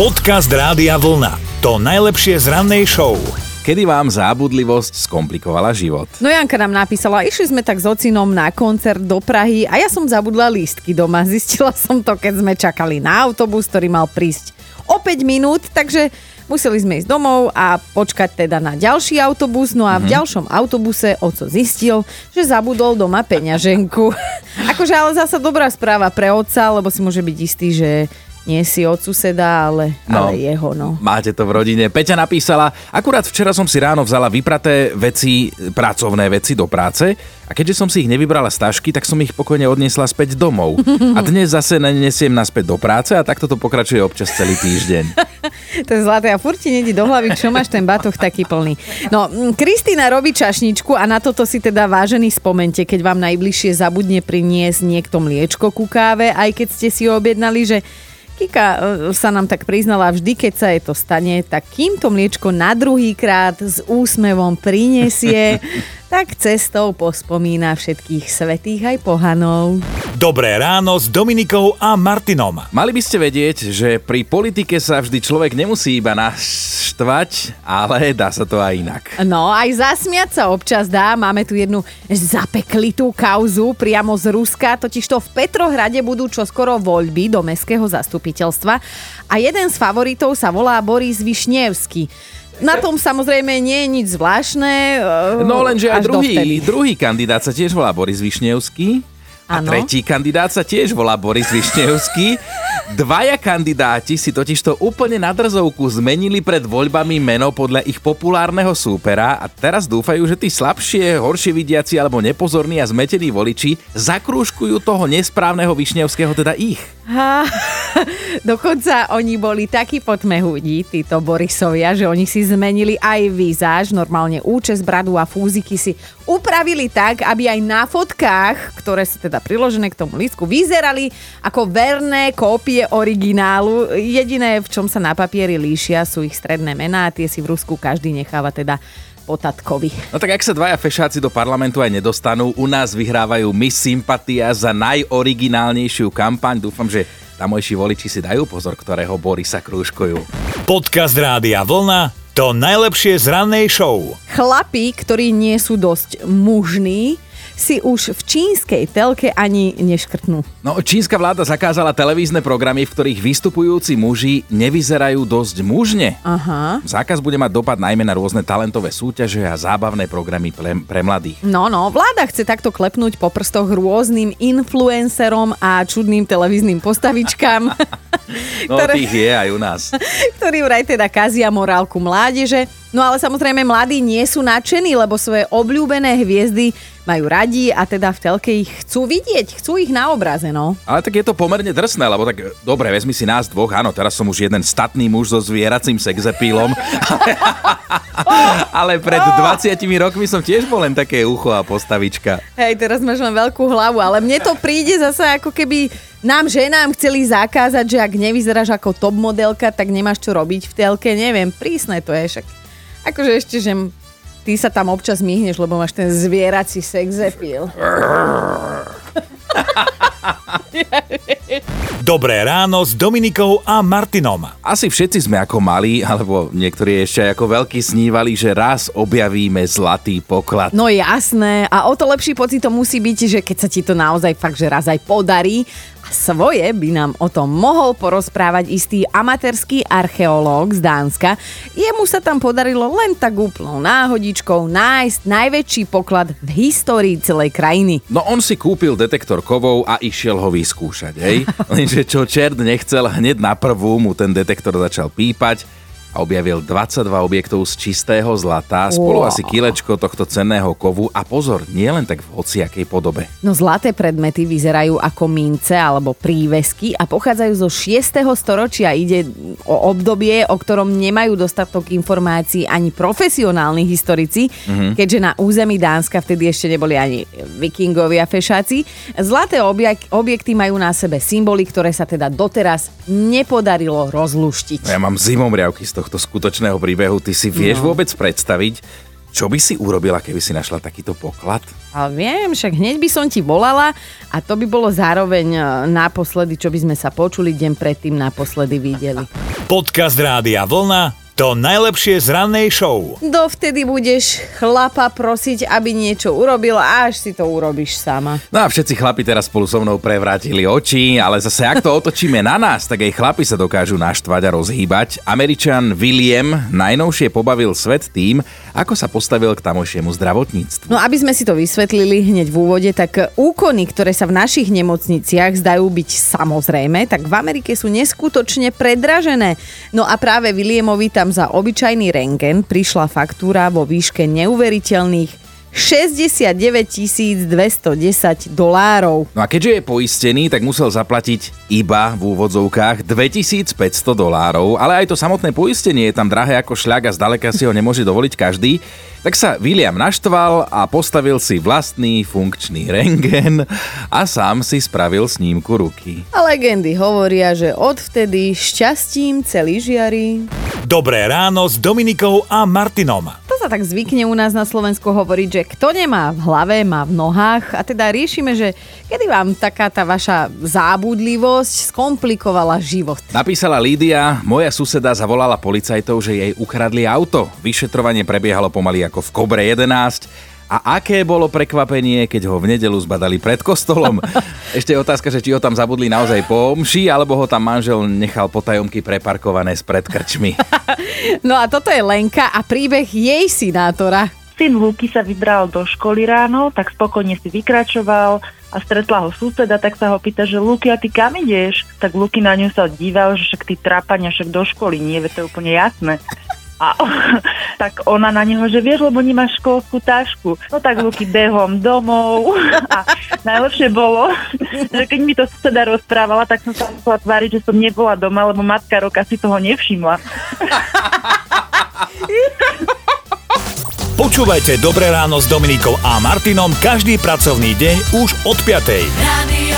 Podcast Rádia Vlna. To najlepšie z rannej show. Kedy vám zábudlivosť skomplikovala život? No Janka nám napísala, išli sme tak s ocinom na koncert do Prahy a ja som zabudla lístky doma. Zistila som to, keď sme čakali na autobus, ktorý mal prísť o 5 minút, takže museli sme ísť domov a počkať teda na ďalší autobus. No a v ďalšom autobuse oco zistil, že zabudol doma peňaženku. akože ale zasa dobrá správa pre otca, lebo si môže byť istý, že nie si od suseda, ale, No. ale jeho, no. Máte to v rodine. Peťa napísala, akurát včera som si ráno vzala vypraté veci, pracovné veci do práce a keďže som si ich nevybrala z tašky, tak som ich pokojne odniesla späť domov. A dnes zase nesiem naspäť do práce a takto to pokračuje občas celý týždeň. To je zlaté a furt ti nejde do hlavy, čo máš ten batoh taký plný. No, Kristýna robí čašničku a na toto si teda vážený spomente, keď vám najbližšie zabudne priniesť niekto mliečko ku káve, aj keď ste si objednali, že Kika e, sa nám tak priznala, vždy keď sa jej to stane, tak kým to mliečko na druhý krát s úsmevom prinesie, tak cestou pospomína všetkých svetých aj pohanov. Dobré ráno s Dominikou a Martinom. Mali by ste vedieť, že pri politike sa vždy človek nemusí iba naštvať, ale dá sa to aj inak. No, aj zasmiať sa občas dá. Máme tu jednu zapeklitú kauzu priamo z Ruska, totižto v Petrohrade budú čoskoro voľby do mestského zastupiteľstva a jeden z favoritov sa volá Boris Višnevský. Na tom samozrejme nie je nič zvláštne. eh, No lenže aj druhý, dovtedy. druhý kandidát sa tiež volá Boris Višnevský. A Áno. tretí kandidát sa tiež volá Boris Višnevský. Dvaja kandidáti si totižto úplne na drzovku zmenili pred voľbami meno podľa ich populárneho súpera a teraz dúfajú, že tí slabšie, horšie vidiaci alebo nepozorní a zmetení voliči zakrúžkujú toho nesprávneho Višnevského, teda ich. Ha, dokonca oni boli takí potmehudí, títo Borisovia, že oni si zmenili aj výzáž, normálne účes, bradu a fúziky si upravili tak, aby aj na fotkách, ktoré sú teda priložené k tomu lístku, vyzerali ako verné kópie originálu. Jediné, v čom sa na papieri líšia, sú ich stredné mená tie si v Rusku každý necháva teda po. No tak ak sa dvaja fešáci do parlamentu aj nedostanú, u nás vyhrávajú Miss Sympatia za najoriginálnejšiu kampaň. Dúfam, že tamojší voliči si dajú pozor, ktorého Borisa krúžkujú. Podcast Rádia Vlna. To najlepšie z rannej show. Chlapí, ktorí nie sú dosť mužní, si už v čínskej telke ani neškrtnú. No, čínska vláda zakázala televízne programy, v ktorých vystupujúci muži nevyzerajú dosť mužne. Aha. Zákaz bude mať dopad najmä na rôzne talentové súťaže a zábavné programy pre, pre mladých. No, no, vláda chce takto klepnúť po prstoch rôznym influencerom a čudným televíznym postavičkám, No, Ktoré- tých je aj u nás. ktorí vraj teda kazia morálku mládeže. No ale samozrejme mladí nie sú nadšení, lebo svoje obľúbené hviezdy majú radi a teda v telke ich chcú vidieť, chcú ich na obraze, no. Ale tak je to pomerne drsné, lebo tak e, dobre, vezmi si nás dvoch, áno, teraz som už jeden statný muž so zvieracím sexepílom, ale pred 20 rokmi som tiež bol len také ucho a postavička. Hej, teraz máš len veľkú hlavu, ale mne to príde zase ako keby nám ženám chceli zakázať, že ak nevyzeráš ako top modelka, tak nemáš čo robiť v telke, neviem, prísne to je však. Akože ešte, že ty sa tam občas myhneš, lebo máš ten zvierací sexepil. Dobré ráno s Dominikou a Martinom. Asi všetci sme ako malí, alebo niektorí ešte ako veľkí snívali, že raz objavíme zlatý poklad. No jasné, a o to lepší pocit to musí byť, že keď sa ti to naozaj fakt, že raz aj podarí, svoje by nám o tom mohol porozprávať istý amatérský archeológ z Dánska. Jemu sa tam podarilo len tak úplnou náhodičkou nájsť najväčší poklad v histórii celej krajiny. No on si kúpil detektor kovov a išiel ho vyskúšať, hej? Lenže čo čert nechcel, hneď na prvú mu ten detektor začal pípať a objavil 22 objektov z čistého zlata, spolu Wow. asi kilečko tohto cenného kovu a pozor, nie len tak v hociakej podobe. No zlaté predmety vyzerajú ako mince alebo prívesky a pochádzajú zo 6. storočia. Ide o obdobie, o ktorom nemajú dostatok informácií ani profesionálni historici, mm-hmm. keďže na území Dánska vtedy ešte neboli ani vikingovia fešáci. Zlaté objek- objekty majú na sebe symboly, ktoré sa teda doteraz nepodarilo rozluštiť. No Ja mám zimomriavky z tohto skutočného príbehu. Ty si vieš no. vôbec predstaviť, čo by si urobila, keby si našla takýto poklad? Ale viem, však hneď by som ti volala a to by bolo zároveň e, naposledy, čo by sme sa počuli, deň predtým naposledy videli. Podcast Rádia Vlna to najlepšie z rannej show. Dovtedy budeš chlapa prosiť, aby niečo urobil a až si to urobíš sama. No a všetci chlapi teraz spolu so mnou prevrátili oči, ale zase ak to otočíme na nás, tak aj chlapi sa dokážu naštvať a rozhýbať. Američan William najnovšie pobavil svet tým, ako sa postavil k tamojšiemu zdravotníctvu. No aby sme si to vysvetlili hneď v úvode, tak úkony, ktoré sa v našich nemocniciach zdajú byť samozrejme, tak v Amerike sú neskutočne predražené. No a práve Williamovi tam za obyčajný rengen prišla faktúra vo výške neuveriteľných 69 210 dolárov. No a keďže je poistený, tak musel zaplatiť iba v úvodzovkách 2500 dolárov, ale aj to samotné poistenie je tam drahé ako šľak a zdaleka si ho nemôže dovoliť každý. Tak sa William naštval a postavil si vlastný funkčný rengen a sám si spravil snímku ruky. A legendy hovoria, že odvtedy šťastím celý žiari. Dobré ráno s Dominikou a Martinom. Sa tak zvykne u nás na Slovensku hovoriť, že kto nemá v hlave, má v nohách. A teda riešime, že kedy vám taká tá vaša zábudlivosť skomplikovala život. Napísala Lídia, moja suseda zavolala policajtov, že jej ukradli auto. Vyšetrovanie prebiehalo pomaly ako v Kobre 11 a aké bolo prekvapenie, keď ho v nedelu zbadali pred kostolom? Ešte je otázka, že či ho tam zabudli naozaj po omši, alebo ho tam manžel nechal potajomky preparkované spred krčmi. No a toto je Lenka a príbeh jej sinátora. Syn Luky sa vybral do školy ráno, tak spokojne si vykračoval a stretla ho suseda, tak sa ho pýta, že Luky, a ty kam ideš? Tak Luky na ňu sa díval, že však ty trápania, však do školy nie, to je úplne jasné. A tak ona na neho, že vieš, lebo nemáš školskú tašku. No tak Luky behom domov. A najlepšie bolo, že keď mi to suseda rozprávala, tak som sa musela tváriť, že som nebola doma, lebo matka roka si toho nevšimla. Počúvajte Dobré ráno s Dominikou a Martinom každý pracovný deň už od 5. Radio